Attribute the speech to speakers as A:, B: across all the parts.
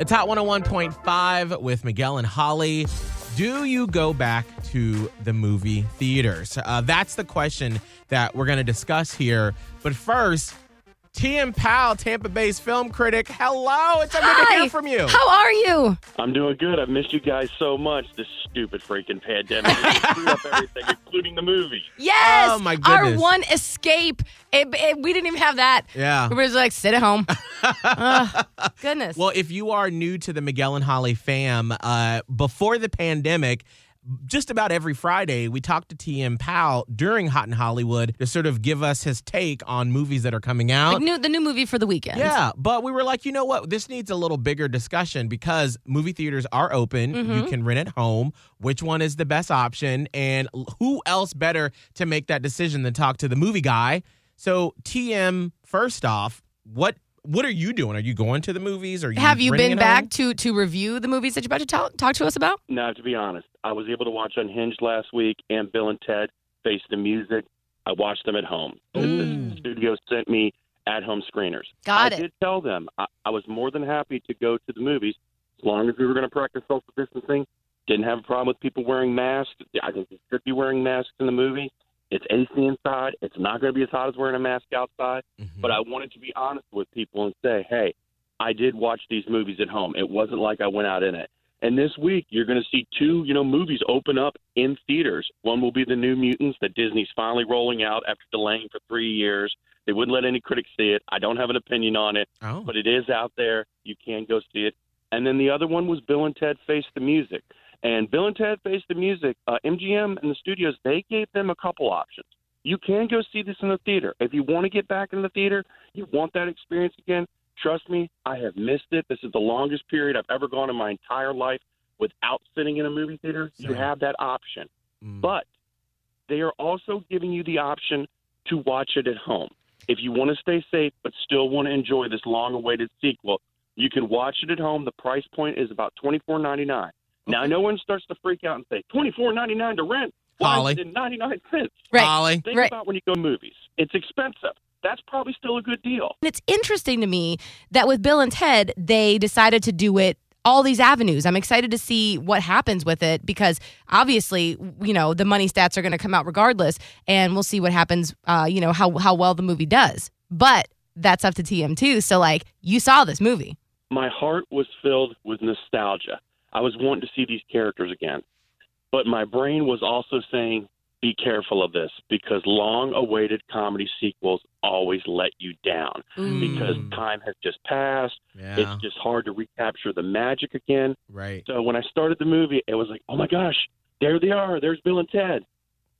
A: It's Hot 101.5 with Miguel and Holly. Do you go back to the movie theaters? Uh, that's the question that we're going to discuss here. But first, TM Powell, Tampa Bay's film critic. Hello, it's so good to
B: Hi.
A: hear from you.
B: How are you?
C: I'm doing good. I've missed you guys so much. This stupid freaking pandemic It screwed up everything, including the movie.
B: Yes.
A: Oh, my
B: Our
A: goodness.
B: one escape. It, it- we didn't even have that.
A: Yeah.
B: We were just like, sit at home. Ugh, goodness.
A: Well, if you are new to the Miguel and Holly fam, uh, before the pandemic, just about every Friday, we talk to TM Powell during Hot in Hollywood to sort of give us his take on movies that are coming out.
B: like new, the new movie for the weekend.
A: Yeah, but we were like, you know what? This needs a little bigger discussion because movie theaters are open.
B: Mm-hmm.
A: You can rent at home. Which one is the best option? And who else better to make that decision than talk to the movie guy? So, TM, first off, what what are you doing? Are you going to the movies? Are you
B: Have you been
A: at home?
B: back to to review the movies that you're about to talk, talk to us about?
C: No, to be honest, I was able to watch Unhinged last week and Bill and Ted Face the Music. I watched them at home. The-
B: Mm.
C: The studio sent me at home screeners.
B: Got
C: I
B: it.
C: did tell them I, I was more than happy to go to the movies as long as we were going to practice social distancing. Didn't have a problem with people wearing masks. I think they should be wearing masks in the movie. It's AC inside. It's not going to be as hot as wearing a mask outside.
A: Mhm.
C: But I wanted to be honest with people and say, hey, I did watch these movies at home. It wasn't like I went out in it. And this week, you're going to see two, you know, movies open up in theaters. One will be the New Mutants that Disney's finally rolling out after delaying for three years. They wouldn't let any critics see it. I don't have an opinion on it,
A: oh.
C: but it is out there. You can go see it. And then the other one was Bill and Ted Face the Music. And Bill and Ted Face the Music, uh, MGM and the studios, they gave them a couple options. You can go see this in the theater. If you want to get back in the theater, you want that experience again, trust me, I have missed it. This is the longest period I've ever gone in my entire life without sitting in a movie theater. You have that option.
A: Mm.
C: But they are also giving you the option to watch it at home. If you want to stay safe but still want to enjoy this long awaited sequel, you can watch it at home. The price point is about twenty four ninety nine. Now no one starts to freak out and say twenty four ninety nine to rent. Why
A: Holly.
C: is it ninety nine cents?
B: Right.
A: Holly.
C: Think
B: Right.
C: about when you go to movies. It's expensive. That's probably still a good deal.
B: And it's interesting to me that with Bill and Ted, they decided to do it all these avenues. I'm excited to see what happens with it because obviously, you know, the money stats are going to come out regardless, and we'll see what happens. Uh, you know how how well the movie does, but that's up to TM too. So like, you saw this movie.
C: my heart was filled with nostalgia. I was wanting to see these characters again. But my brain was also saying, be careful of this because long awaited comedy sequels always let you down because
A: Mm.
C: time has just passed.
A: Yeah.
C: It's just hard to recapture the magic again.
A: right.
C: So when I started the movie, it was like, oh my gosh, there they are. There's Bill and Ted.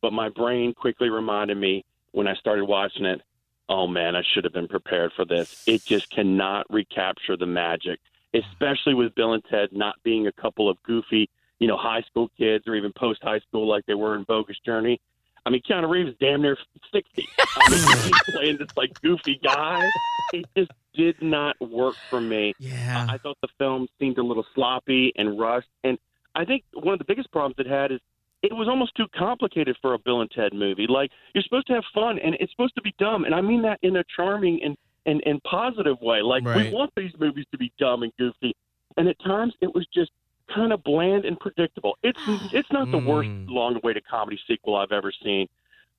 C: But my brain quickly reminded me when I started watching it, oh man, I should have been prepared for this. It just cannot recapture the magic, especially with Bill and Ted not being a couple of goofy, you know, high school kids or even post high school like they were in Bogus Journey. I mean, Keanu Reeves is damn near 60. I mean, he's playing this like goofy guy. It just did not work for me.
A: Yeah.
C: I thought the film seemed a little sloppy and rushed. And I think one of the biggest problems it had is it was almost too complicated for a Bill and Ted movie. Like you're supposed to have fun, and it's supposed to be dumb, and I mean that in a charming and and, and positive way. Like
A: Right.
C: we want these movies to be dumb and goofy, and at times it was just kind of bland and predictable. It's it's not the worst
A: Mm.
C: long-awaited comedy sequel I've ever seen.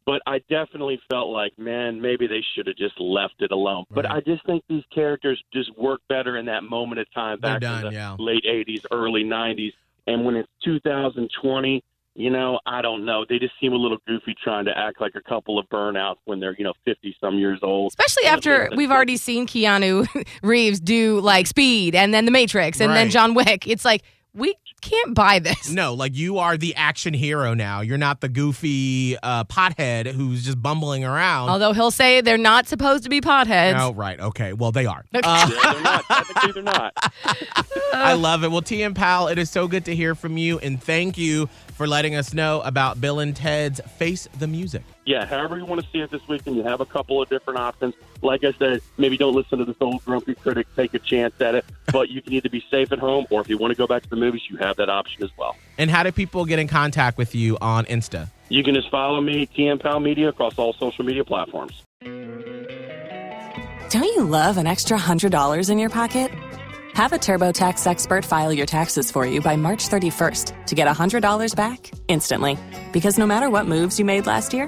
C: But I definitely felt like, man, maybe they should have just left it alone. But I just think these characters just work better in that moment of time back
A: done,
C: in the
A: yeah.
C: late 80s, early 90s. And when it's 2020, you know, I don't know. They just seem a little goofy trying to act like a couple of burnouts when they're, you know, 50 some years old.
B: Especially after we've already seen Keanu Reeves do like Speed and then The Matrix and then John Wick. It's like we can't buy this.
A: No, like you are the action hero now. You're not the goofy uh, pothead who's just bumbling around.
B: Although he'll say they're not supposed to be potheads.
A: Oh, right. Okay. Well, they are.
B: Okay.
A: Uh,
C: Yeah, they're not. Technically, they're not.
A: I love it. Well, TM Powell, it is so good to hear from you, and thank you for letting us know about Bill and Ted's Face the Music.
C: Yeah, however you want to see it this weekend, you have a couple of different options. Like I said, maybe don't listen to this old grumpy critic. Take a chance at it. But you can either be safe at home, or if you want to go back to the movies, you have that option as well.
A: And how do people get in contact with you on Insta?
C: You can just follow me, TM Powell Media, across all social media platforms.
D: Don't you love an extra $100 in your pocket? Have a TurboTax expert file your taxes for you by March 31st to get $100 back instantly. Because no matter what moves you made last year,